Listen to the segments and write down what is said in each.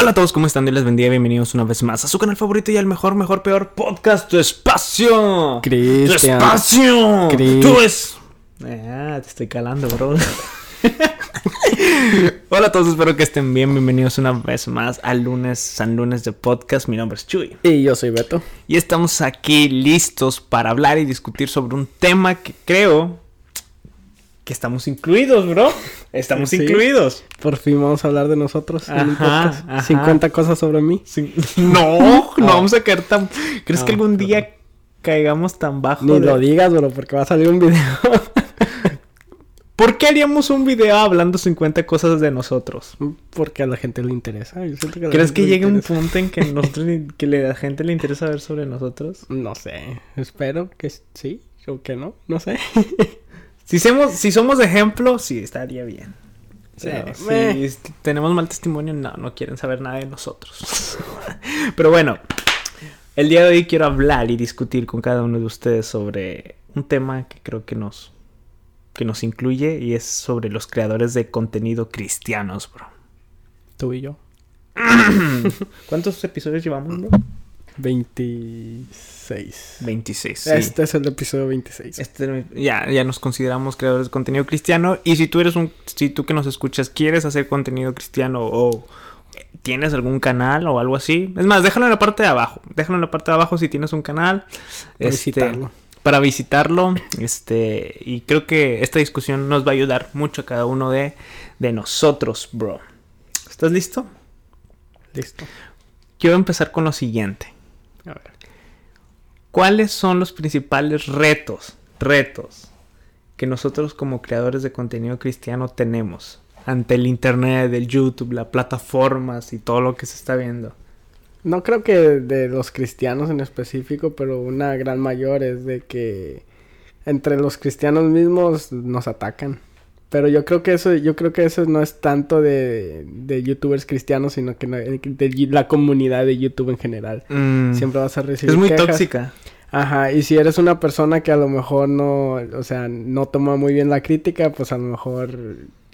Hola a todos, ¿cómo están? Dios les bendiga, bienvenidos una vez más a su canal favorito y al mejor, mejor, peor podcast, Tu Espacio. Cristian. Tu Espacio. Cris. Tú es... Ah, te estoy calando, bro. Hola a todos, espero que estén bien, bienvenidos una vez más al lunes, San Lunes de Podcast, mi nombre es Chuy. Y yo soy Beto. Y estamos aquí listos para hablar y discutir sobre un tema que creo que estamos incluidos, bro. Estamos Sí. incluidos. Por fin vamos a hablar de nosotros en un Ajá, podcast. ajá. 50 cosas sobre mí. Sí. No, no Ah. vamos a caer tan. ¿Crees Ah, que algún día caigamos tan bajo? Ni de- lo digas, bro, porque va a salir un video. ¿Por qué haríamos un video hablando 50 cosas de nosotros? porque a la gente le interesa. Yo que a ¿Crees que le llegue un punto en que nosotros que le- la gente le interesa ver sobre nosotros? No sé. Espero que sí o que no. No sé. Si somos, si somos de ejemplo, sí estaría bien. Pero Eh, si tenemos mal testimonio, no, no quieren saber nada de nosotros. Pero bueno, el día de hoy quiero hablar y discutir con cada uno de ustedes sobre un tema que creo que nos, que nos incluye y es sobre los creadores de contenido cristianos, bro. Tú y yo. ¿Cuántos episodios llevamos, bro? 26. 26. sí. Este es el episodio 26. Este, ya, ya nos consideramos creadores de contenido cristiano. Y si tú eres un, si tú que nos escuchas quieres hacer contenido cristiano o tienes algún canal o algo así, es más, déjalo en la parte de abajo. Déjalo en la parte de abajo si tienes un canal. Para este, visitarlo. Para visitarlo. Este, y creo que esta discusión nos va a ayudar mucho a cada uno de, de nosotros, bro. ¿Estás listo? Listo. Quiero empezar con lo siguiente. A ver. ¿Cuáles son los principales retos, retos que nosotros como creadores de contenido cristiano tenemos ante el internet, el YouTube, las plataformas y todo lo que se está viendo? No creo que de los cristianos en específico, pero una gran mayor es de que entre los cristianos mismos nos atacan. Pero yo creo que eso, yo creo que eso no es tanto de, de youtubers cristianos, sino que no- de la comunidad de YouTube en general. Mm, Siempre vas a recibir es muy quejas. tóxica. Ajá, y si eres una persona que a lo mejor no, o sea, no toma muy bien la crítica, pues a lo mejor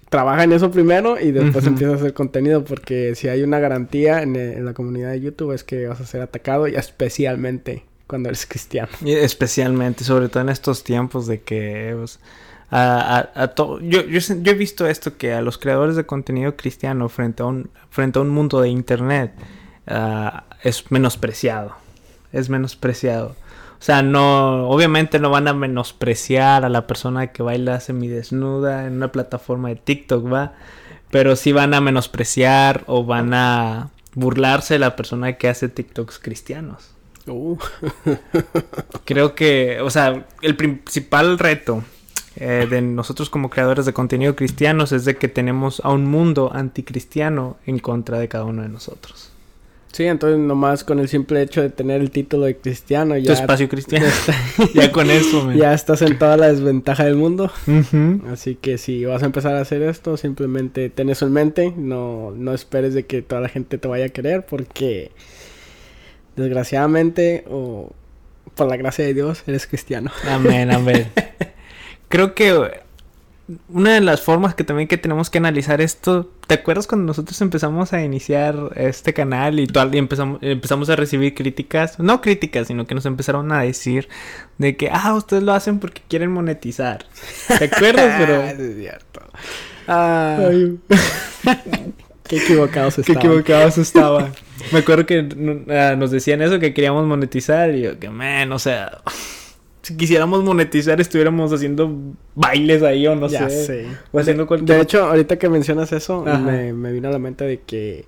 trabaja en eso primero y después empieza a hacer contenido, porque si hay una garantía en, eh, en la comunidad de YouTube es que vas a ser atacado y especialmente cuando eres cristiano. Y especialmente, sobre todo en estos tiempos de que... pues, a, a- a to- yo, yo he visto esto que a los creadores de contenido cristiano frente a un, frente a un mundo de internet ah, es menospreciado. Es menospreciado. O sea, no, obviamente no van a menospreciar a la persona que baila semidesnuda en una plataforma de TikTok, ¿va? Pero sí van a menospreciar o van a burlarse de la persona que hace TikToks cristianos. Uh, Creo que, o sea, el principal reto eh, de nosotros como creadores de contenido cristianos es de que tenemos a un mundo anticristiano en contra de cada uno de nosotros. Sí, entonces nomás con el simple hecho de tener el título de cristiano Tu ya, espacio cristiano. ya, está- ya con eso, man. ya estás en toda la desventaja del mundo. Así que si vas a empezar a hacer esto, simplemente ten eso en mente. No, no esperes de que toda la gente te vaya a querer porque desgraciadamente o por la gracia de Dios eres cristiano. Amén, amén. Creo que una de las formas que también que tenemos que analizar esto, ¿te acuerdas cuando nosotros empezamos a iniciar este canal y, tal, y empezamos, empezamos a recibir críticas? No críticas, sino que nos empezaron a decir de que, ah, ustedes lo hacen porque quieren monetizar. ¿Te acuerdas, Ah, bro? es cierto. Ah, Ay, qué equivocados qué estaban. equivocados estaban. Me acuerdo que ah, nos decían eso, que queríamos monetizar y yo, que, man, o sea... Si quisiéramos monetizar, estuviéramos haciendo bailes ahí o no ya sé. sé. O haciendo cualquier De hecho, ahorita que mencionas eso, me, me vino a la mente de que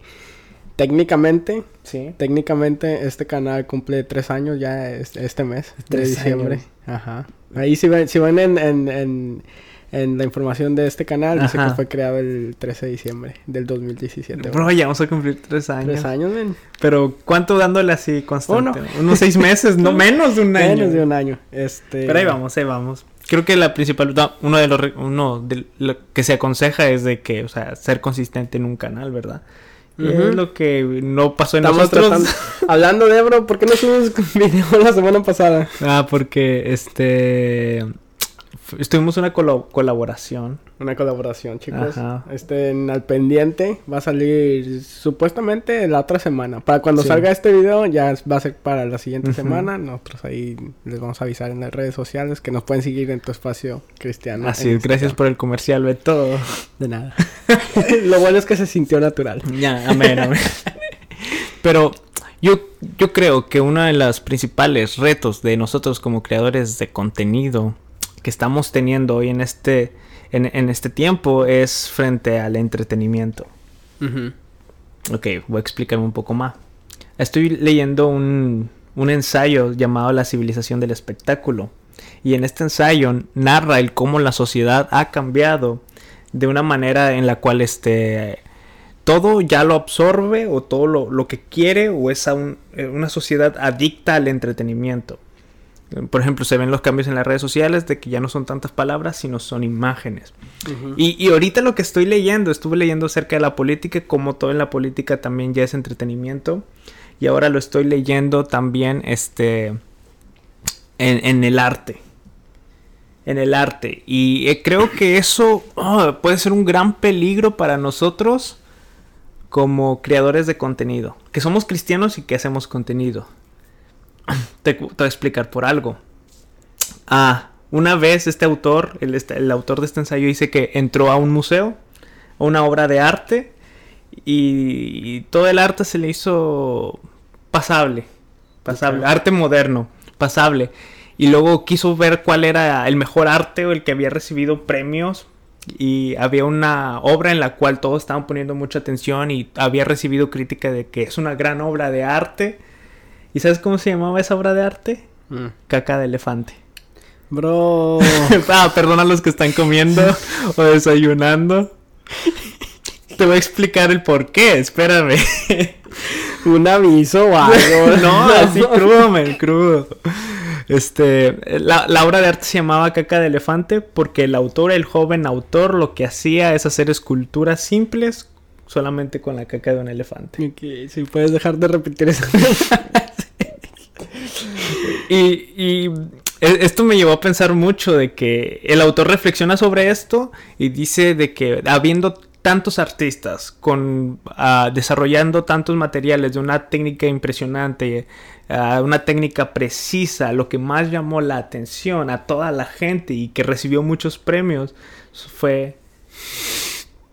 técnicamente, Sí. técnicamente este canal cumple tres años ya este, este mes, de diciembre. años. Ajá. Ahí si ven, si ven en, en, en, en la información de este canal, dice que fue creado el 13 de diciembre del 2017. Bro, ya vamos a cumplir tres años. Tres años, men. Pero, ¿cuánto dándole así constante? Uno. Unos seis meses, no menos de un año. Menos de un año. Este... Pero ahí vamos, ahí vamos. Creo que la principal, no, uno de los, uno de lo que se aconseja es de que, o sea, ser consistente en un canal, ¿verdad? Y Ujú. es lo que no pasó en Estamos nosotros. tratando... Hablando de Ebro, ¿por qué no subimos video la semana pasada? Ah, porque este. Estuvimos una colo- colaboración una colaboración, chicos. Estén al pendiente. Va a salir supuestamente la otra semana. Para cuando salga este video, ya va a ser para la siguiente semana. Nosotros ahí les vamos a avisar en las redes sociales que nos pueden seguir en tu espacio cristiano. Así es, gracias por el comercial, todo De nada. Lo bueno es que se sintió natural. Ya, amén, amén. Pero yo, yo creo que uno de los principales retos de nosotros como creadores de contenido que estamos teniendo hoy en este, en, este tiempo es frente al entretenimiento. Ok, voy a explicarme un poco más. Estoy leyendo un, un ensayo llamado La civilización del espectáculo. Y en este ensayo narra el cómo la sociedad ha cambiado de una manera en la cual este todo ya lo absorbe o todo lo, que quiere o es eh, una sociedad adicta al entretenimiento. Por ejemplo, se ven los cambios en las redes sociales de que ya no son tantas palabras, sino son imágenes. y, ahorita lo que estoy leyendo, estuve leyendo acerca de la política, como todo en la política también ya es entretenimiento. Y ahora lo estoy leyendo también este, en, el arte. En el arte. Y eh, creo que eso oh, puede ser un gran peligro para nosotros como creadores de contenido, que somos cristianos y que hacemos contenido. Te, voy a explicar por algo. Ah, una vez este autor, el, este, el, autor de este ensayo dice que entró a un museo, a una obra de arte, y, todo el arte se le hizo pasable, pasable, arte moderno, pasable. Y luego quiso ver cuál era el mejor arte o el que había recibido premios y había una obra en la cual todos estaban poniendo mucha atención y había recibido crítica de que es una gran obra de arte. ¿Y sabes cómo se llamaba esa obra de arte? Mm. Caca de elefante. Bro. ah, perdona a los que están comiendo o desayunando. Te voy a explicar el por qué, espérame. Un aviso o algo. no, así crudo, men, crudo. Este, la, obra de arte se llamaba Caca de Elefante porque el autor, el joven autor, lo que hacía es hacer esculturas simples solamente con la caca de un elefante. Ok, si puedes dejar de repetir eso. Y, e, esto me llevó a pensar mucho de que el autor reflexiona sobre esto y dice de que habiendo tantos artistas con ah, desarrollando tantos materiales de una técnica impresionante una técnica precisa, lo que más llamó la atención a toda la gente y que recibió muchos premios fue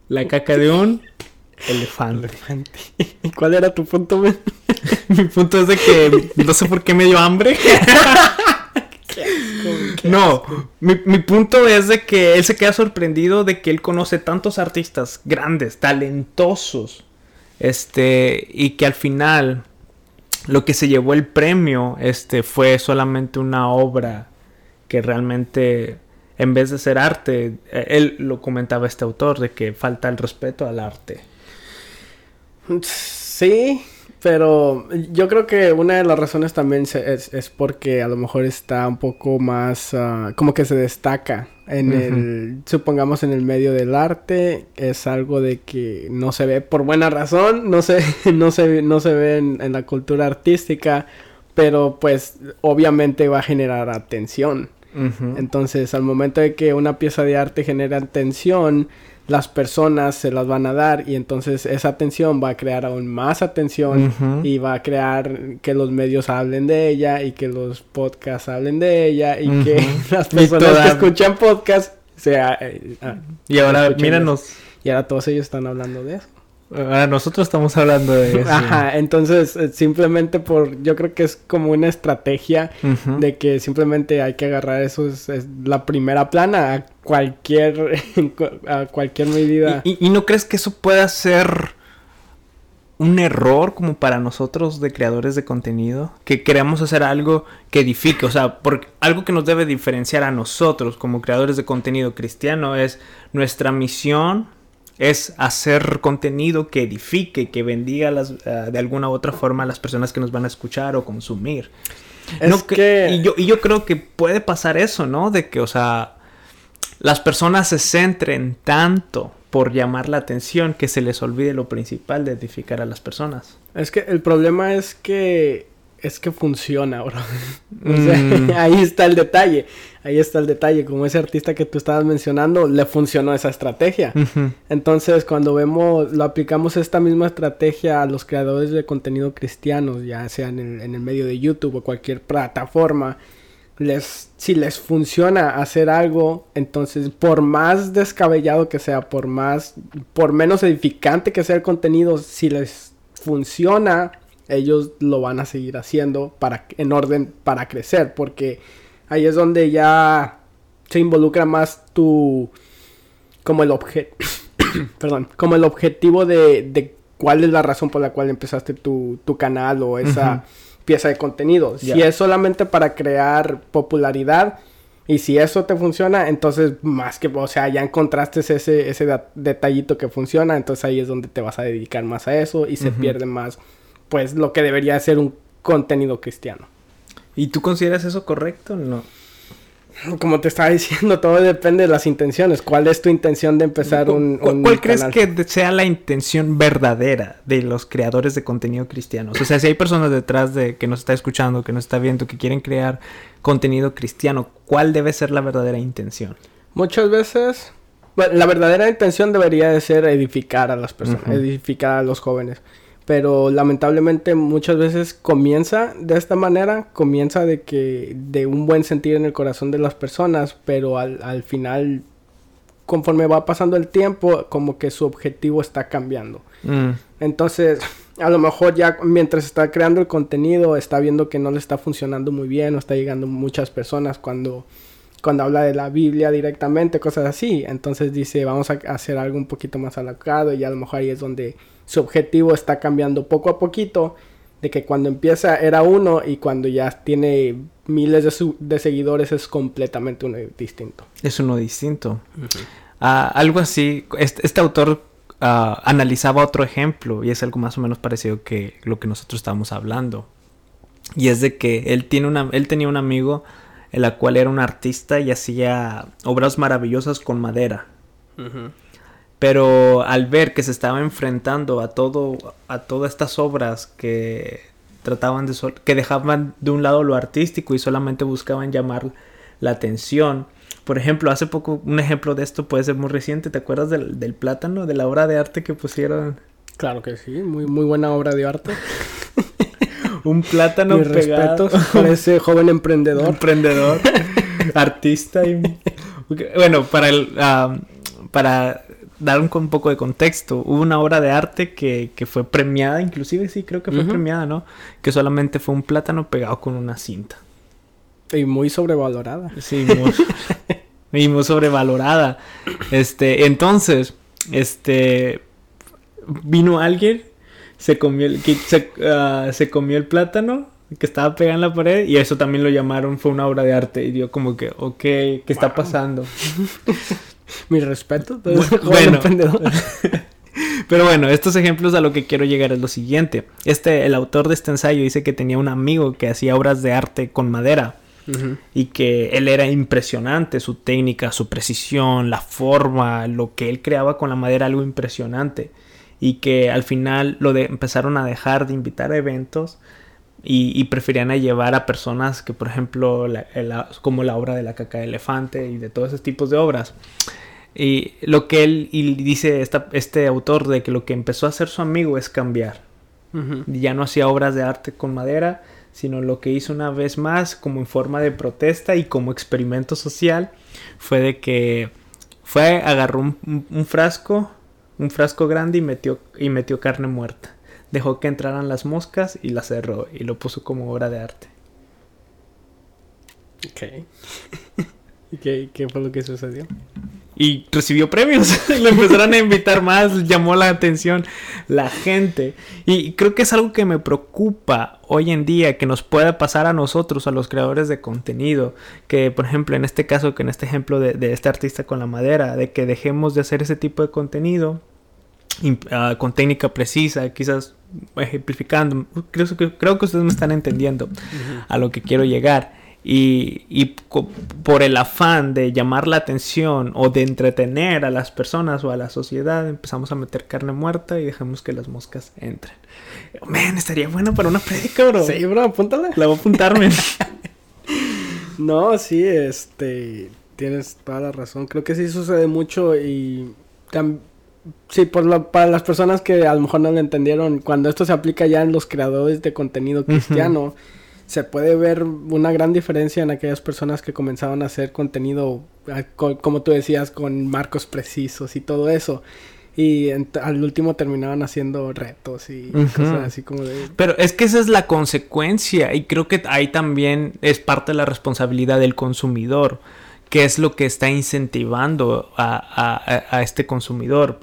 la caca de un elefante. ¿Y cuál era tu punto? Mi punto es de que no sé por qué me dio hambre. no, mi, mi, punto es de que él se queda sorprendido de que él conoce tantos artistas grandes, talentosos, este, y que al final lo que se llevó el premio este, fue solamente una obra que realmente, en vez de ser arte, eh, él lo comentaba este autor, de que falta el respeto al arte. Sí, pero yo creo que una de las razones también es, porque a lo mejor está un poco más, ah, como que se destaca en el, supongamos en el medio del arte, es algo de que no se ve por buena razón, no se, no se, no se ve en, la cultura artística, pero pues obviamente va a generar atención. Entonces, al momento de que una pieza de arte genera atención, las personas se las van a dar y entonces esa atención va a crear aún más atención y va a crear que los medios hablen de ella y que los podcasts hablen de ella y que las personas que escuchan podcasts sea eh, ah, y ahora míranos. Y ahora todos ellos están hablando de eso Ahora nosotros estamos hablando de eso. Ajá, entonces eh, simplemente por, yo creo que es como una estrategia de que simplemente hay que agarrar eso, es, la primera plana a cualquier, a cualquier medida. ¿Y, no crees que eso pueda ser un error como para nosotros de creadores de contenido? Que queremos hacer algo que edifique, o sea, porque algo que nos debe diferenciar a nosotros como creadores de contenido cristiano es nuestra misión es hacer contenido que edifique, que bendiga las, eh, de alguna u otra forma a las personas que nos van a escuchar o consumir. Es que... y, yo, y yo creo que puede pasar eso, ¿no? De que, o sea, las personas se centren tanto por llamar la atención que se les olvide lo principal de edificar a las personas. Es que el problema es que es que funciona, bro. o sea, mm. ahí está el detalle. Ahí está el detalle. Como ese artista que tú estabas mencionando, le funcionó esa estrategia. Entonces, cuando vemos, lo aplicamos esta misma estrategia a los creadores de contenido cristianos, ya sea en el, en el medio de YouTube o cualquier plataforma, les, si les funciona hacer algo, entonces por más descabellado que sea, por más, por menos edificante que sea el contenido, si les funciona, ellos lo van a seguir haciendo para, en orden para crecer, porque ahí es donde ya se involucra más tu, como el objeto, perdón, como el objetivo de, de, cuál es la razón por la cual empezaste tu, tu canal o esa pieza de contenido. Si es solamente para crear popularidad, y si eso te funciona, entonces más que, o sea, ya encontraste ese, ese detallito que funciona, entonces ahí es donde te vas a dedicar más a eso y se pierde más pues lo que debería ser un contenido cristiano. ¿Y tú consideras eso correcto? No. Como te estaba diciendo, todo depende de las intenciones. ¿Cuál es tu intención de empezar un, un ¿Cuál crees que sea la intención verdadera de los creadores de contenido cristiano? O sea, si hay personas detrás de que nos está escuchando, que nos está viendo, que quieren crear contenido cristiano, ¿cuál debe ser la verdadera intención? Muchas veces, la verdadera intención debería de ser edificar a las personas, edificar a los jóvenes pero lamentablemente muchas veces comienza de esta manera, comienza de que de un buen sentir en el corazón de las personas, pero al, al final conforme va pasando el tiempo como que su objetivo está cambiando. Mm. Entonces, a lo mejor ya mientras está creando el contenido está viendo que no le está funcionando muy bien o está llegando muchas personas cuando cuando habla de la Biblia directamente, cosas así. Entonces dice, vamos a hacer algo un poquito más alocado y a lo mejor ahí es donde su objetivo está cambiando poco a poquito. De que cuando empieza era uno y cuando ya tiene miles de, de seguidores es completamente uno distinto. Es uno distinto. Ah, algo así, este, autor ah, analizaba otro ejemplo y es algo más o menos parecido que lo que nosotros estábamos hablando. Y es de que él, tiene una, él tenía un amigo en la cual era un artista y hacía obras maravillosas con madera. Pero al ver que se estaba enfrentando a todo, a todas estas obras que trataban de que dejaban de un lado lo artístico y solamente buscaban llamar la atención. Por ejemplo, hace poco, un ejemplo de esto puede ser muy reciente. ¿Te acuerdas del, del plátano, de la obra de arte que pusieron? Claro que sí, muy, muy buena obra de arte. un plátano Mis pegado. para ese joven emprendedor. Emprendedor, artista y... Bueno, para el... para dar un, poco de contexto, hubo una obra de arte que, que fue premiada, inclusive sí, creo que fue premiada, ¿no? Que solamente fue un plátano pegado con una cinta. Y muy sobrevalorada. Sí, muy, muy sobrevalorada. Este, entonces, este, vino alguien se comió el, se, ah, se comió el plátano que estaba pegado en la pared y eso también lo llamaron, fue una obra de arte y dio como que, ok, ¿qué está pasando? Mi respeto. Bueno, pero bueno, estos ejemplos a lo que quiero llegar es lo siguiente. Este, el autor de este ensayo dice que tenía un amigo que hacía obras de arte con madera. Y que él era impresionante, su técnica, su precisión, la forma, lo que él creaba con la madera, algo impresionante y que al final lo de, empezaron a dejar de invitar a eventos y, preferían a llevar a personas que, por ejemplo, como la obra de la caca de elefante y de todos esos tipos de obras. Y lo que él y dice este autor de que lo que empezó a hacer su amigo es cambiar. Ya no hacía obras de arte con madera, sino lo que hizo una vez más como en forma de protesta y como experimento social fue de que fue, agarró un frasco un frasco grande y metió, y metió carne muerta. Dejó que entraran las moscas y la cerró y lo puso como obra de arte. Ok. ¿Y qué, qué fue lo que sucedió? Y recibió premios. Lo empezaron a invitar más, llamó la atención la gente. Y creo que es algo que me preocupa hoy en día, que nos pueda pasar a nosotros, a los creadores de contenido. Que, por ejemplo, en este caso, que en este ejemplo de, este artista con la madera, de que dejemos de hacer ese tipo de contenido. Ah, con técnica precisa, quizás ejemplificando, creo que, creo que ustedes me están entendiendo a lo que quiero llegar Y, y por el afán de llamar la atención o de entretener a las personas o a la sociedad, empezamos a meter carne muerta y dejamos que las moscas entren. Man, estaría bueno para una predica, bro. Sí, bro, apúntala. La voy a apuntarme. no, sí, este. Tienes toda la razón. Creo que sí sucede mucho y. Sí, por lo, para las personas que a lo mejor no lo entendieron, cuando esto se aplica ya en los creadores de contenido cristiano se puede ver una gran diferencia en aquellas personas que comenzaban a hacer contenido, ah, como tú decías, con marcos precisos y todo eso. Y al último terminaban haciendo retos y cosas así como de... Pero es que esa es la consecuencia y creo que ahí también es parte de la responsabilidad del consumidor, que es lo que está incentivando a, a este consumidor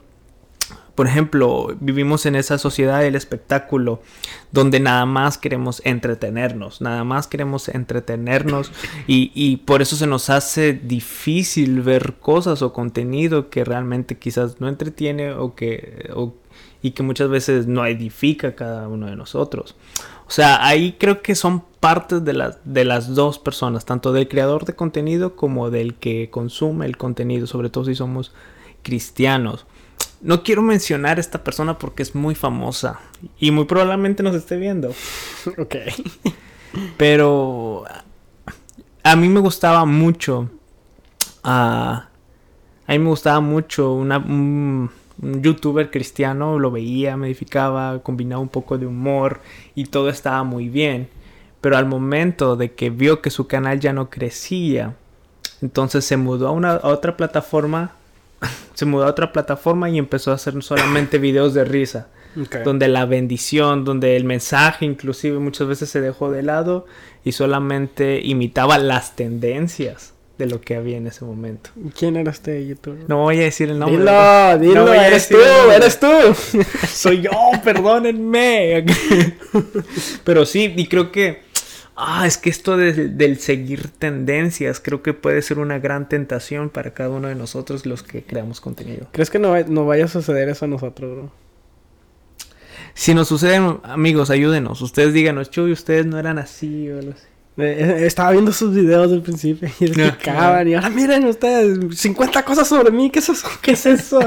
por ejemplo, vivimos en esa sociedad del espectáculo donde nada más queremos entretenernos, nada más queremos entretenernos y, por eso se nos hace difícil ver cosas o contenido que realmente quizás no entretiene o que, y que muchas veces no edifica a cada uno de nosotros. O sea, ahí creo que son partes de, de las dos personas, tanto del creador de contenido como del que consume el contenido, sobre todo si somos cristianos. No quiero mencionar a esta persona porque es muy famosa y muy probablemente nos esté viendo. ok. Pero a mí me gustaba mucho. a mí me gustaba mucho una, un, youtuber cristiano. Lo veía, me edificaba, combinaba un poco de humor y todo estaba muy bien. Pero al momento de que vio que su canal ya no crecía, entonces se mudó a, una, a otra plataforma se mudó a otra plataforma y empezó a hacer solamente videos de risa. Donde la bendición, donde el mensaje inclusive muchas veces se dejó de lado y solamente imitaba las tendencias de lo que había en ese momento. ¿Quién era este youtuber? No voy a decir el nombre. Dilo, dilo, eres tú, eres tú. Soy yo, perdónenme. Pero sí, y creo que ah, es que esto del seguir tendencias creo que puede ser una gran tentación para cada uno de nosotros los que creamos contenido. ¿Crees que no, no vaya a suceder eso a nosotros, bro? Si nos sucede, amigos, ayúdenos. Ustedes díganos, Chuy, ustedes no eran así o algo así. Eh, eh, estaba viendo sus videos del principio y explicaban y ahora miren ustedes 50 cosas sobre mí, ¿qué es eso? ¿Qué es eso?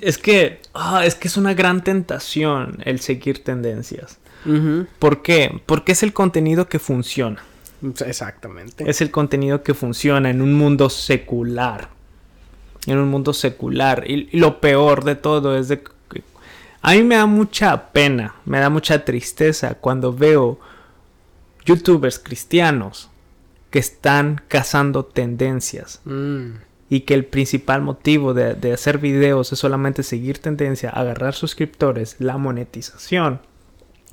es que ah, es que es una gran tentación el seguir tendencias. ¿Por qué? Porque es el contenido que funciona. Exactamente. Es el contenido que funciona en un mundo secular. En un mundo secular. Y, lo peor de todo es de que a mí me da mucha pena, me da mucha tristeza cuando veo youtubers cristianos que están cazando tendencias. Mm. Y que el principal motivo de, de hacer videos es solamente seguir tendencia, agarrar suscriptores, la monetización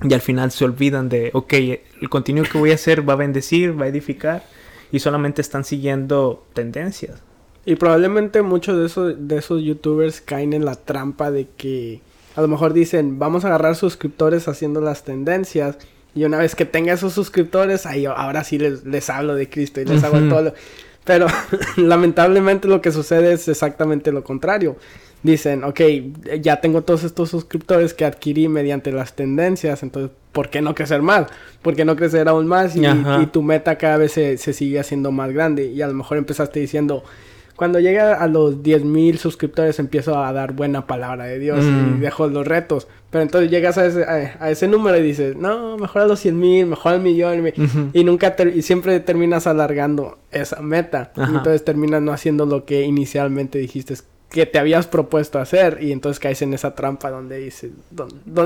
y al final se olvidan de, ok, el contenido que voy a hacer va a bendecir, va a edificar y solamente están siguiendo tendencias. Y probablemente muchos de esos, de esos youtubers caen en la trampa de que a lo mejor dicen, vamos a agarrar suscriptores haciendo las tendencias y una vez que tenga esos suscriptores, ahí ahora sí les, les hablo de Cristo y les hago todo. Pero lamentablemente lo que sucede es exactamente lo contrario dicen, ok, ya tengo todos estos suscriptores que adquirí mediante las tendencias, entonces, ¿por qué no crecer más? ¿Por qué no crecer aún más? Y, tu meta cada vez se, sigue haciendo más grande. Y a lo mejor empezaste diciendo, cuando llegue a los 10.000 suscriptores empiezo a dar buena palabra de Dios y mm. dejo los retos. Pero entonces llegas a ese, a, ese número y dices, no, mejor a los 100.000, mejor al millón. Y nunca y siempre terminas alargando esa meta. Y entonces terminas no haciendo lo que inicialmente dijiste que te habías propuesto hacer y entonces caes en esa trampa donde dices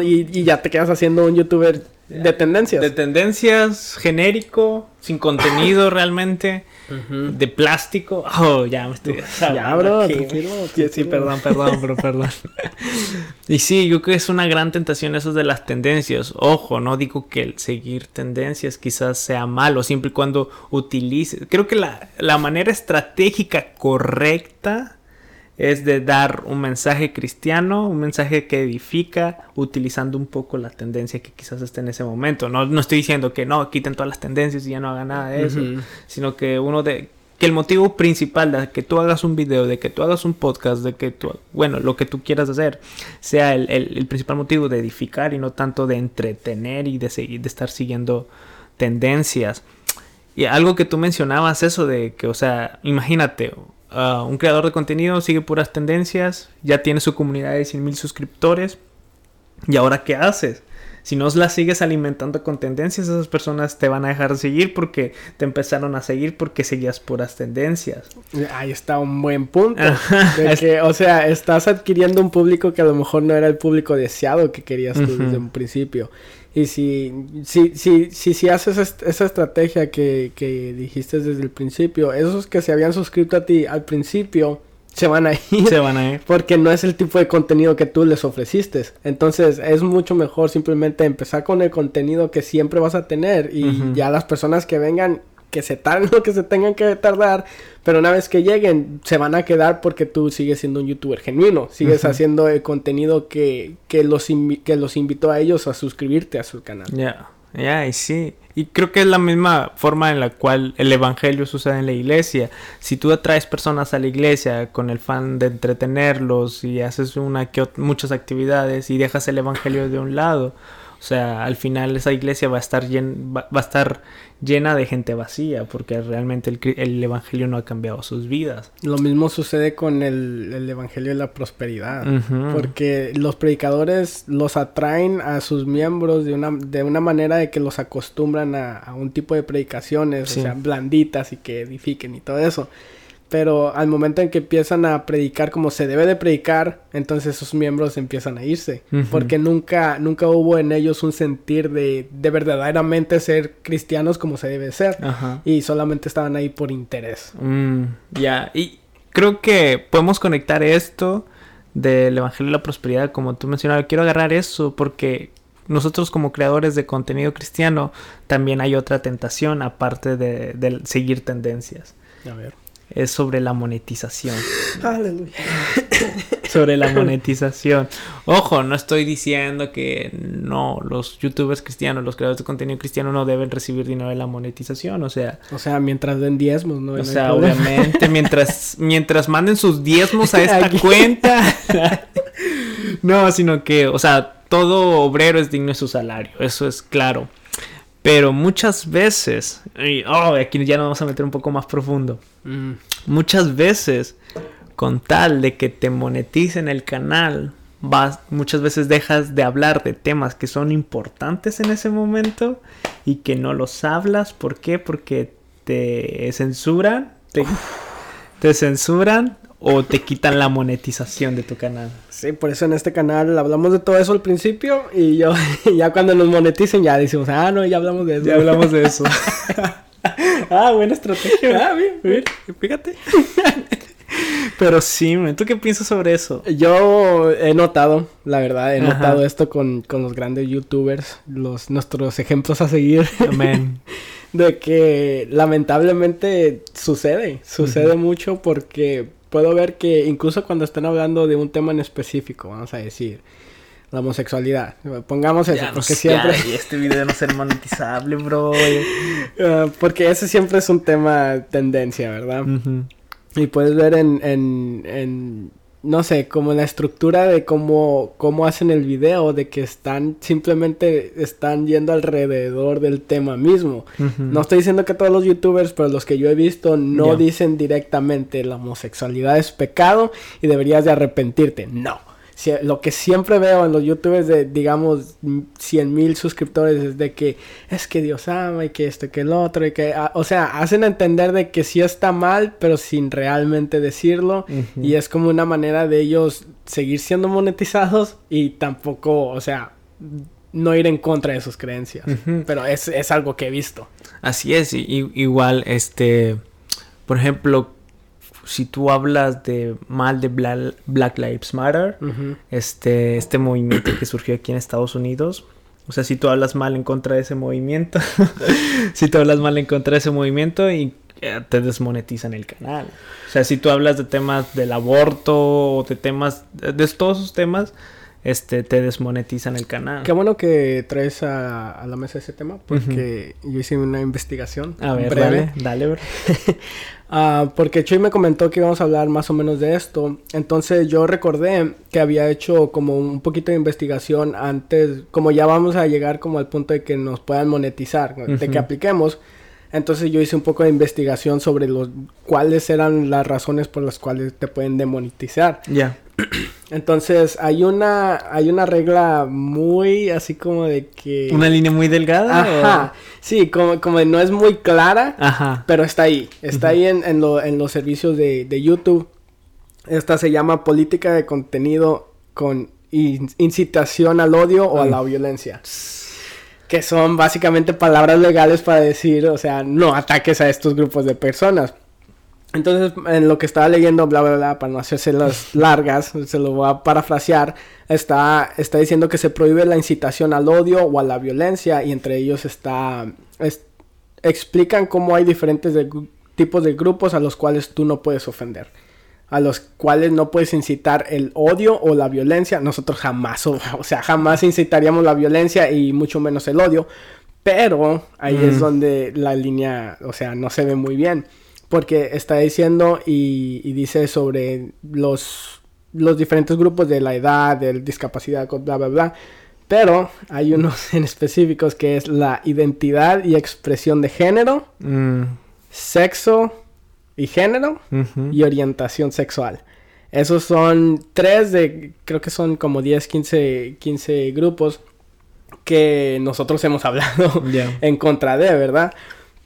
y, ya te quedas haciendo un youtuber de tendencias. De tendencias genérico sin contenido realmente de plástico. Oh ya me estoy ya bro sí perdón perdón pero perdón. Y sí yo creo que es una gran tentación eso de las tendencias. Ojo no digo que el seguir tendencias quizás sea malo siempre y cuando utilices creo que la, la manera estratégica correcta es de dar un mensaje cristiano, un mensaje que edifica, utilizando un poco la tendencia que quizás esté en ese momento. No, no estoy diciendo que no, quiten todas las tendencias y ya no hagan nada de eso, sino que uno de que el motivo principal de que tú hagas un video, de que tú hagas un podcast, de que tú, bueno, lo que tú quieras hacer, sea el, el, principal motivo de edificar y no tanto de entretener y de, seguir, de estar siguiendo tendencias. Y algo que tú mencionabas, eso de que, o sea, imagínate, uh, un creador de contenido sigue puras tendencias, ya tiene su comunidad de 100 mil suscriptores, ¿y ahora qué haces? Si no las sigues alimentando con tendencias, esas personas te van a dejar de seguir porque te empezaron a seguir porque seguías puras tendencias. Ahí está un buen punto. De que, o sea, estás adquiriendo un público que a lo mejor no era el público deseado que querías tú desde un principio. Y si, si, si, si, si haces esa estrategia que, que dijiste desde el principio, esos que se habían suscrito a ti al principio, se van a ir. Se van a ir. Porque no es el tipo de contenido que tú les ofreciste. Entonces es mucho mejor simplemente empezar con el contenido que siempre vas a tener y ya las personas que vengan que se tarden lo que se tengan que tardar, pero una vez que lleguen se van a quedar porque tú sigues siendo un youtuber genuino, sigues haciendo el contenido que, que, los que los invitó a ellos a suscribirte a su canal. Ya, ya, y sí. Y creo que es la misma forma en la cual el evangelio sucede en la iglesia. Si tú atraes personas a la iglesia con el fan de entretenerlos y haces una que muchas actividades y dejas el evangelio de un lado, o sea, al final esa iglesia va a estar, va, a estar llena de gente vacía porque realmente el, Evangelio no ha cambiado sus vidas. Lo mismo sucede con el, Evangelio de la prosperidad. Porque los predicadores los atraen a sus miembros de una, de una manera de que los acostumbran a, un tipo de predicaciones, o sea, blanditas y que edifiquen y todo eso. Pero al momento en que empiezan a predicar como se debe de predicar, entonces esos miembros empiezan a irse. Porque nunca, nunca hubo en ellos un sentir de, de verdaderamente ser cristianos como se debe ser. Y solamente estaban ahí por interés. Mm, ya, y creo que podemos conectar esto del Evangelio de la Prosperidad, como tú mencionabas. Quiero agarrar eso porque nosotros como creadores de contenido cristiano también hay otra tentación aparte de, de seguir tendencias. A ver es sobre la monetización. Aleluya. sobre la monetización. Ojo, no estoy diciendo que no, los youtubers cristianos, los creadores de contenido cristiano no deben recibir dinero de la monetización, o sea... O sea, mientras den diezmos, ¿no? O sea, obviamente, mientras, mientras manden sus diezmos a esta cuenta... no, sino que, o sea, todo obrero es digno de su salario, eso es claro. Pero muchas veces, y, oh, aquí ya nos vamos a meter un poco más profundo. Mm. Muchas veces, con tal de que te moneticen el canal, vas, muchas veces dejas de hablar de temas que son importantes en ese momento y que no los hablas. ¿Por qué? Porque te censuran, te, te censuran o te quitan la monetización de tu canal. Sí, por eso en este canal hablamos de todo eso al principio y yo ya cuando nos moneticen ya decimos, ah, no, ya hablamos de eso. Ya hablamos de eso. ah, buena estrategia. Ah, bien, bien, fíjate. Pero sí, ¿tú qué piensas sobre eso? Yo he notado, la verdad, he notado esto con, con, los grandes youtubers, los nuestros ejemplos a seguir. Amén. de que lamentablemente sucede, sucede mucho porque puedo ver que incluso cuando están hablando de un tema en específico, vamos a decir, la homosexualidad. Pongamos eso, porque siempre... y este video no ser monetizable, bro. Ah, porque ese siempre es un tema tendencia, ¿verdad? Y puedes ver en, en, en no sé, como la estructura de cómo, cómo hacen el video, de que están, simplemente están yendo alrededor del tema mismo. No estoy diciendo que todos los youtubers, pero los que yo he visto no dicen directamente la homosexualidad es pecado y deberías de arrepentirte. No lo que siempre veo en los youtubers de, digamos, 100 mil suscriptores es de que es que Dios ama y que esto y que el otro y que, o sea, hacen entender de que sí está mal, pero sin realmente decirlo. Y es como una manera de ellos seguir siendo monetizados y tampoco, o sea, no ir en contra de sus creencias. Pero es, es, algo que he visto. Así es, y, igual, este, por ejemplo, si tú hablas de mal de Black Lives Matter, este, este movimiento que surgió aquí en Estados Unidos, o sea, si tú hablas mal en contra de ese movimiento, si tú hablas mal en contra de ese movimiento y eh, te desmonetizan el canal. O sea, si tú hablas de temas del aborto o de temas, de todos esos temas, este, te desmonetizan el canal. Qué bueno que traes a, la mesa ese tema, porque yo hice una investigación. A ver, breve. dale, dale, uh, porque Chuy me comentó que íbamos a hablar más o menos de esto. Entonces yo recordé que había hecho como un poquito de investigación antes, como ya vamos a llegar como al punto de que nos puedan monetizar, de que apliquemos. Entonces yo hice un poco de investigación sobre los cuáles eran las razones por las cuales te pueden demonetizar. Ya. Entonces hay una hay una regla muy así como de que una línea muy delgada. Ajá. Sí, como como no es muy clara. Ajá. Pero está ahí, está ahí en, en, lo, en, los servicios de, de, YouTube. Esta se llama política de contenido con incitación al odio o a la violencia que son básicamente palabras legales para decir, o sea, no ataques a estos grupos de personas. Entonces, en lo que estaba leyendo, bla, bla, bla, para no hacerse las largas, se lo voy a parafrasear, está, está diciendo que se prohíbe la incitación al odio o a la violencia y entre ellos está, explican cómo hay diferentes tipos de grupos a los cuales tú no puedes ofender a los cuales no puedes incitar el odio o la violencia. Nosotros jamás, o, sea, jamás incitaríamos la violencia y mucho menos el odio. Pero ahí es mm. donde la línea, o sea, no se ve muy bien. Porque está diciendo y, dice sobre los, los diferentes grupos de la edad, de discapacidad, bla, bla, bla. Pero hay unos en específicos que es la identidad y expresión de género, mm. sexo, y género y orientación sexual. Esos son tres de, creo que son como 10, 15, 15 grupos que nosotros hemos hablado en contra de, ¿verdad?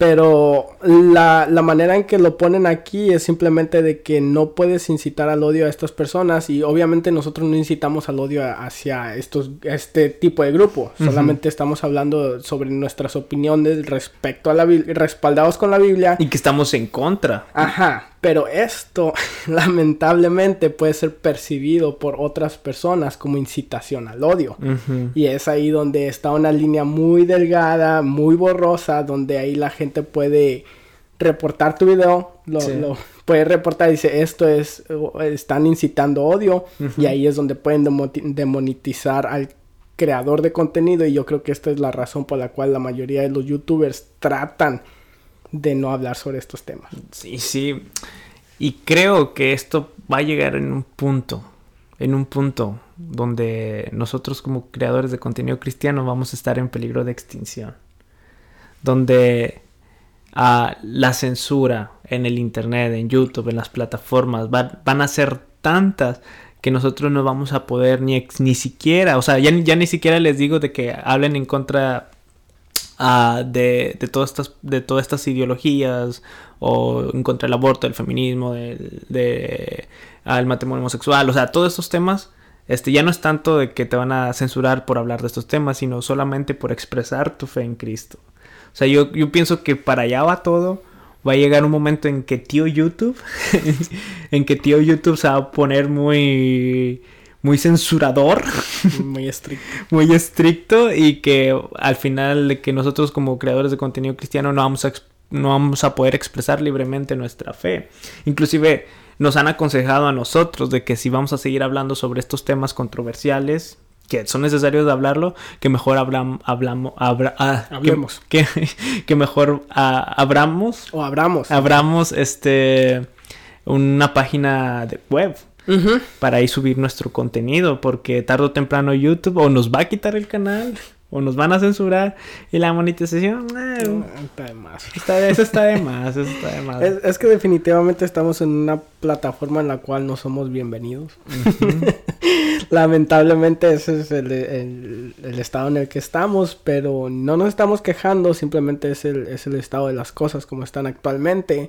Pero la, la, manera en que lo ponen aquí es simplemente de que no puedes incitar al odio a estas personas y obviamente nosotros no incitamos al odio hacia estos, este tipo de grupo. Solamente estamos hablando sobre nuestras opiniones respecto a la Biblia, respaldados con la Biblia. Y que estamos en contra. Ajá. Pero esto, lamentablemente, puede ser percibido por otras personas como incitación al odio. Y es ahí donde está una línea muy delgada, muy borrosa, donde ahí la gente puede reportar tu video, lo, puede reportar y dice esto es, están incitando odio. Y ahí es donde pueden demonetizar al creador de contenido. Y yo creo que esta es la razón por la cual la mayoría de los youtubers tratan de no hablar sobre estos temas. Sí, sí. Y creo que esto va a llegar en un punto, en un punto donde nosotros como creadores de contenido cristiano vamos a estar en peligro de extinción. Donde ah, la censura en el Internet, en YouTube, en las plataformas, van a ser tantas que nosotros no vamos a poder ni, ni siquiera, o sea, ya, ya ni siquiera les digo de que hablen en contra de, de, todas estas, de todas estas ideologías o en contra del aborto, del feminismo, del de, matrimonio homosexual, o sea, todos estos temas, este, ya no es tanto de que te van a censurar por hablar de estos temas, sino solamente por expresar tu fe en Cristo. O sea, yo, yo pienso que para allá va todo. Va a llegar un momento en que tío YouTube, en que tío YouTube se va a poner muy muy censurador. Muy estricto. muy estricto y que al final que nosotros como creadores de contenido cristiano no vamos a, no vamos a poder expresar libremente nuestra fe. Inclusive nos han aconsejado a nosotros de que si vamos a seguir hablando sobre estos temas controversiales, que son necesarios de hablarlo, que mejor hablam, hablamos, ah, hablemos. Que, que, mejor ah, abramos. O abramos. Abramos este una página de web para ahí subir nuestro contenido, porque tarde o temprano YouTube o nos va a quitar el canal o nos van a censurar y la monetización eh, está de más. eso está de más, eso está de más. Es, que definitivamente estamos en una plataforma en la cual no somos bienvenidos. Lamentablemente ese es el, el, estado en el que estamos, pero no nos estamos quejando, simplemente es el, es el estado de las cosas como están actualmente.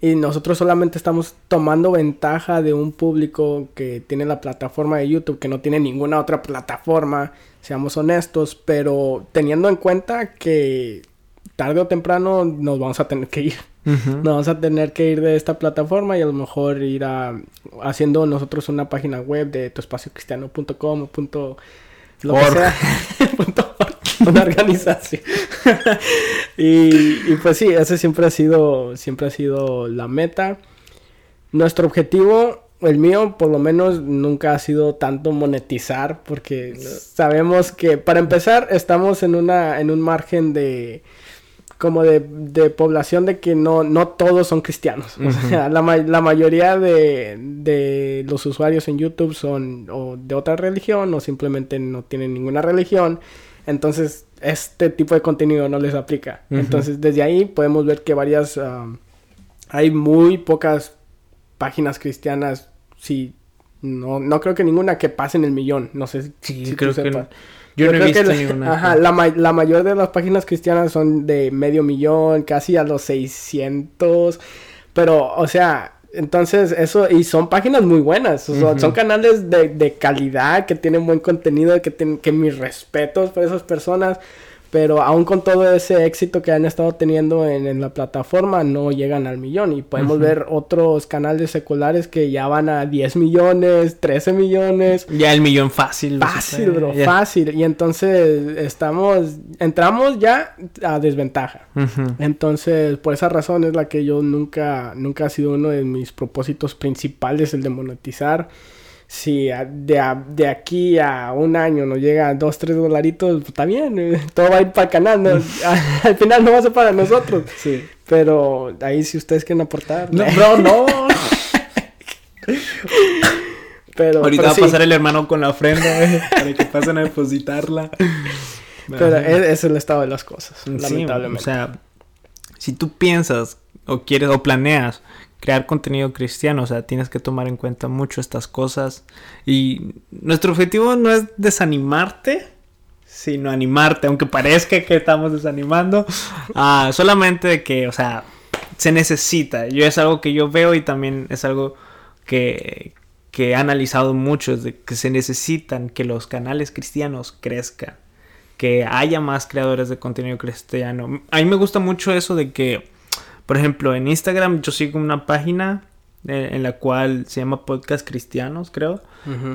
Y nosotros solamente estamos tomando ventaja de un público que tiene la plataforma de YouTube, que no tiene ninguna otra plataforma seamos honestos, pero teniendo en cuenta que tarde o temprano nos vamos a tener que ir. Nos vamos a tener que ir de esta plataforma y a lo mejor ir a haciendo nosotros una página web de tuespaciocristiano.com punto lo que sea. una organización. y, y pues sí, ese siempre ha sido, siempre ha sido la meta. Nuestro objetivo el mío por lo menos nunca ha sido tanto monetizar porque sabemos que para empezar estamos en una en un margen de como de, de población de que no, no todos son cristianos. O sea, la, la mayoría de, de, los usuarios en YouTube son o de otra religión o simplemente no tienen ninguna religión. Entonces este tipo de contenido no les aplica. Entonces, desde ahí podemos ver que varias, um, hay muy pocas páginas cristianas, sí, no, no creo que ninguna que pasen el millón, no sé Sí, si tú creo que sepas. no. Yo, no he visto la, ninguna. Ajá, la, ma- la mayor de las páginas cristianas son de medio millón, casi a los 600. Pero, o sea, entonces eso, y son páginas muy buenas. Son, canales de, de calidad, que tienen buen contenido, que, tienen, que mis respetos por esas personas. Pero aún con todo ese éxito que han estado teniendo en, en la plataforma, no llegan al millón. Y podemos ver otros canales seculares que ya van a 10 millones, 13 millones. Ya el millón fácil. Fácil, bro, ya. fácil. Y entonces estamos, entramos ya a desventaja. Entonces, por esa razón es la que yo nunca, nunca ha sido uno de mis propósitos principales el de monetizar. Si de, a- de aquí a un año nos llega dos, tres dolaritos, pues, está bien, eh, todo va a ir para el canal, ¿no? al final no va a ser para nosotros. Sí. Pero ahí si ustedes quieren aportar. No, bro, no. pero, Ahorita pero va a sí. pasar el hermano con la ofrenda eh, para que pasen a depositarla. Pero Ajá. es, es el estado de las cosas, Sí, lamentablemente. o sea, si tú piensas o quieres o planeas crear contenido cristiano, o sea, tienes que tomar en cuenta mucho estas cosas. Y nuestro objetivo no es desanimarte, sino animarte, aunque parezca que estamos desanimando. ah, solamente de que, o sea, se necesita. Yo es algo que yo veo y también es algo que, que he analizado mucho, de que se necesitan que los canales cristianos crezcan que haya más creadores de contenido cristiano. A mí me gusta mucho eso de que, por ejemplo, en Instagram yo sigo una página eh, en la cual se llama Podcast Cristianos, creo.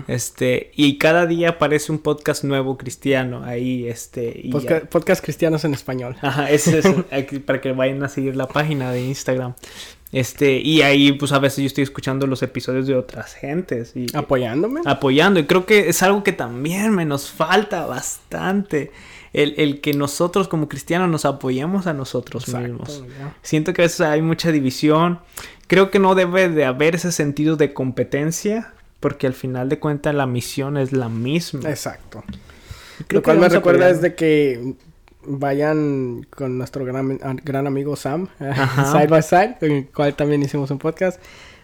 Este, y cada día aparece un podcast nuevo cristiano ahí, este, y Podca- podcast cristianos en español. Ajá, ese es aquí, para que vayan a seguir la página de Instagram. Este, y ahí pues a veces yo estoy escuchando los episodios de otras gentes y Apoyándome. apoyando. Y creo que es algo que también me nos falta bastante. El, el que nosotros como cristianos nos apoyemos a nosotros Exacto, mismos. Siento que a veces hay mucha división. Creo que no debe de haber ese sentido de competencia. Porque al final de cuentas la misión es la misma. Exacto. Creo Lo cual me recuerda es de que vayan con nuestro gran, gran amigo Sam, Ajá. Side by Side, con el cual también hicimos un podcast,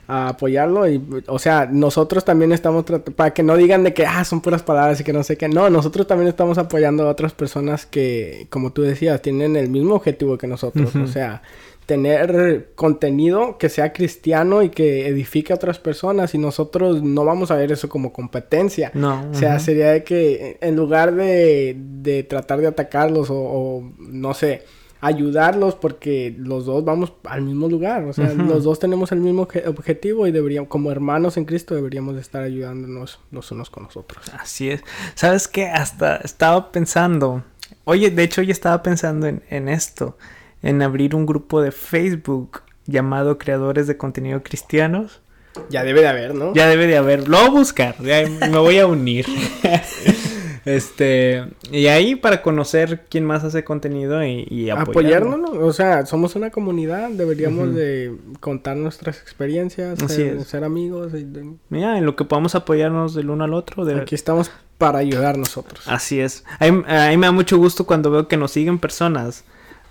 a apoyarlo. Y, o sea, nosotros también estamos tratando, para que no digan de que, ah, son puras palabras y que no sé qué. No, nosotros también estamos apoyando a otras personas que, como tú decías, tienen el mismo objetivo que nosotros. O sea, tener contenido que sea cristiano y que edifique a otras personas y nosotros no vamos a ver eso como competencia. No. O sea, sería de que en lugar de, de tratar de atacarlos o, o, no sé, ayudarlos porque los dos vamos al mismo lugar. O sea, los dos tenemos el mismo obje- objetivo y deberíamos, como hermanos en Cristo, deberíamos de estar ayudándonos los unos con los otros. Así es. ¿Sabes qué? Hasta estaba pensando. Oye, de hecho, yo estaba pensando en, en esto. En abrir un grupo de Facebook llamado Creadores de Contenido Cristianos. Ya debe de haber, ¿no? Ya debe de haber. Lo voy a buscar. ya me voy a unir. este. Y ahí para conocer quién más hace contenido y, y apoyarlo. Apoyarnos, ¿no? o sea, somos una comunidad, deberíamos de contar nuestras experiencias, ser, ser amigos. y de- Mira, en lo que podamos apoyarnos del uno al otro. de- Aquí estamos para ayudar nosotros. Así es. A mí, a mí me da mucho gusto cuando veo que nos siguen personas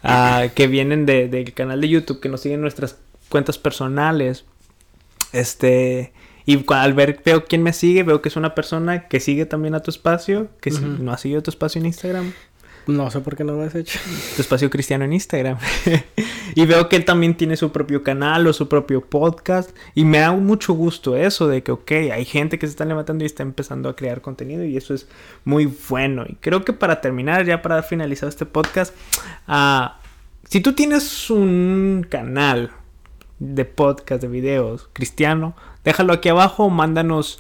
ah, que vienen de- del canal de YouTube, que nos siguen nuestras cuentas personales. Este. Y al ver, veo quién me sigue, veo que es una persona que sigue también a tu espacio, que no ha seguido tu espacio en Instagram, No sé por qué no lo has hecho. tu espacio cristiano en Instagram. y veo que él también tiene su propio canal o su propio podcast. Y me da mucho gusto eso de que, ok, hay gente que se está levantando y está empezando a crear contenido y eso es muy bueno. Y creo que para terminar, ya para dar finalizado este podcast, ah, si tú tienes un canal de podcast, de videos cristiano, déjalo aquí abajo o mándanos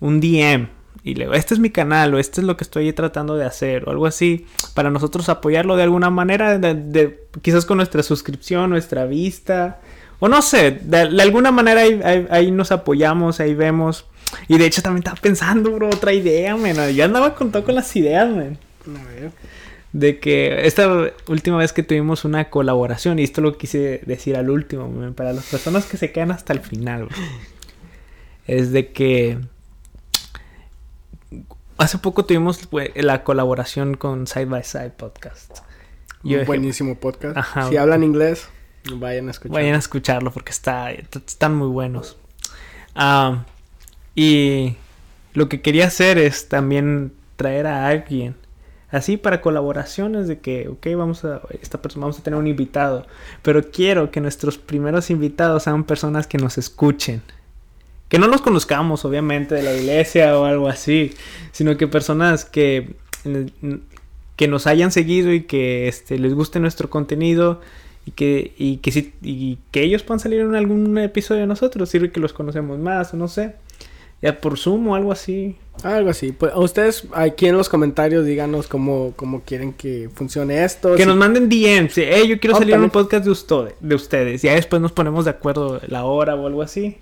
un DM y le este es mi canal o este es lo que estoy tratando de hacer o algo así para nosotros apoyarlo de alguna manera, de, quizás con nuestra suscripción, nuestra vista o no sé, de, alguna manera ahí, ahí- nos apoyamos, ahí vemos y de hecho también estaba pensando, bro, otra idea, man, ya andaba con todo con las ideas, man. A ver. De que esta última vez que tuvimos una colaboración, y esto lo quise decir al último, para las personas que se quedan hasta el final, es de que hace poco tuvimos güey, la colaboración con Side by Side Podcast. Un dije, buenísimo podcast. Ajá. Si hablan inglés, vayan a escuchar. Vayan a escucharlo porque está, están muy buenos. Ah, y lo que quería hacer es también traer a alguien. Así para colaboraciones de que, ok, vamos a, esta persona, vamos a tener un invitado. Pero quiero que nuestros primeros invitados sean personas que nos escuchen. Que no los conozcamos, obviamente, de la iglesia o algo así. Sino que personas que, que nos hayan seguido y que este, les guste nuestro contenido y que, y que, sí- y que ellos puedan salir en algún episodio de nosotros, sirve que los conocemos más no sé, ya por Zoom o algo así. Algo así. Pues ustedes aquí en los comentarios díganos cómo, cómo quieren que funcione esto. Que Si- nos manden DMs, hey, yo quiero Oh, salir en un podcast de, ustedes, de ustedes, ya después nos ponemos de acuerdo la hora o algo así,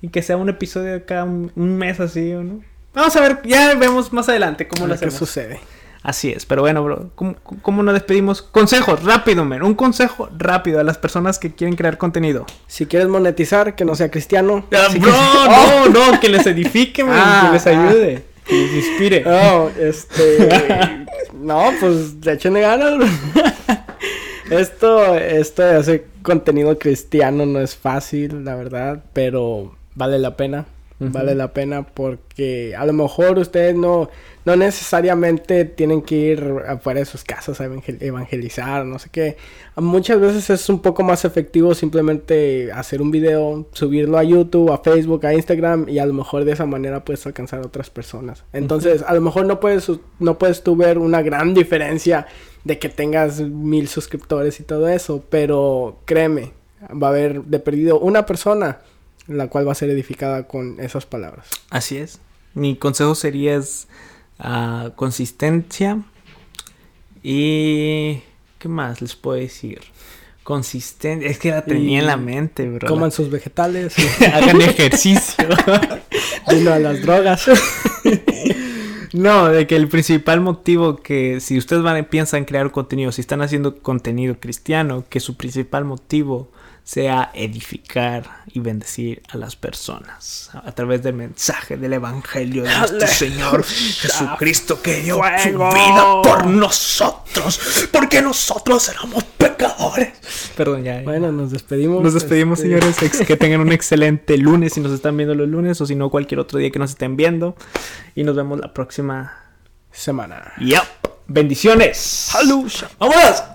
y que sea un episodio de cada un, un mes así o no. Vamos a ver, ya vemos más adelante cómo a lo ver qué hacemos. sucede. Así es, pero bueno, bro, ¿cómo, cómo nos despedimos? Consejos, rápido, men, un consejo rápido a las personas que quieren crear contenido. Si quieres monetizar, que no sea cristiano. Ah, Si bro, quieres- no, no, que les edifique, man, Ah, que les ayude, que les inspire. Oh, este. no, pues échenle ganas. esto, esto de hacer contenido cristiano no es fácil, la verdad, pero vale la pena. Vale la pena porque a lo mejor ustedes no, no necesariamente tienen que ir afuera de sus casas a evangel- evangelizar, no sé qué. Muchas veces es un poco más efectivo simplemente hacer un video, subirlo a YouTube, a Facebook, a Instagram y a lo mejor de esa manera puedes alcanzar a otras personas. Entonces, a lo mejor no puedes, no puedes tú ver una gran diferencia de que tengas mil suscriptores y todo eso, pero créeme, va a haber de perdido una persona la cual va a ser edificada con esas palabras. Así es. Mi consejo sería es ah, consistencia y ¿qué más les puedo decir? Consistencia, es que la tenía en la mente, bro. Coman sus vegetales, hagan ejercicio. vino a las drogas. No, de que el principal motivo que si ustedes van piensan crear contenido, si están haciendo contenido cristiano, que su principal motivo sea edificar y bendecir a las personas a través del mensaje del evangelio de nuestro Señor Jesucristo que dio su vida por nosotros, porque nosotros éramos pecadores. Perdón, ya. ya. Bueno, nos despedimos. Nos despedimos, Este, señores. Que tengan un excelente lunes si nos están viendo los lunes o si no cualquier otro día que nos estén viendo. Y nos vemos la próxima. Semana. Yep. Bendiciones. Salud. ¡Vámonos!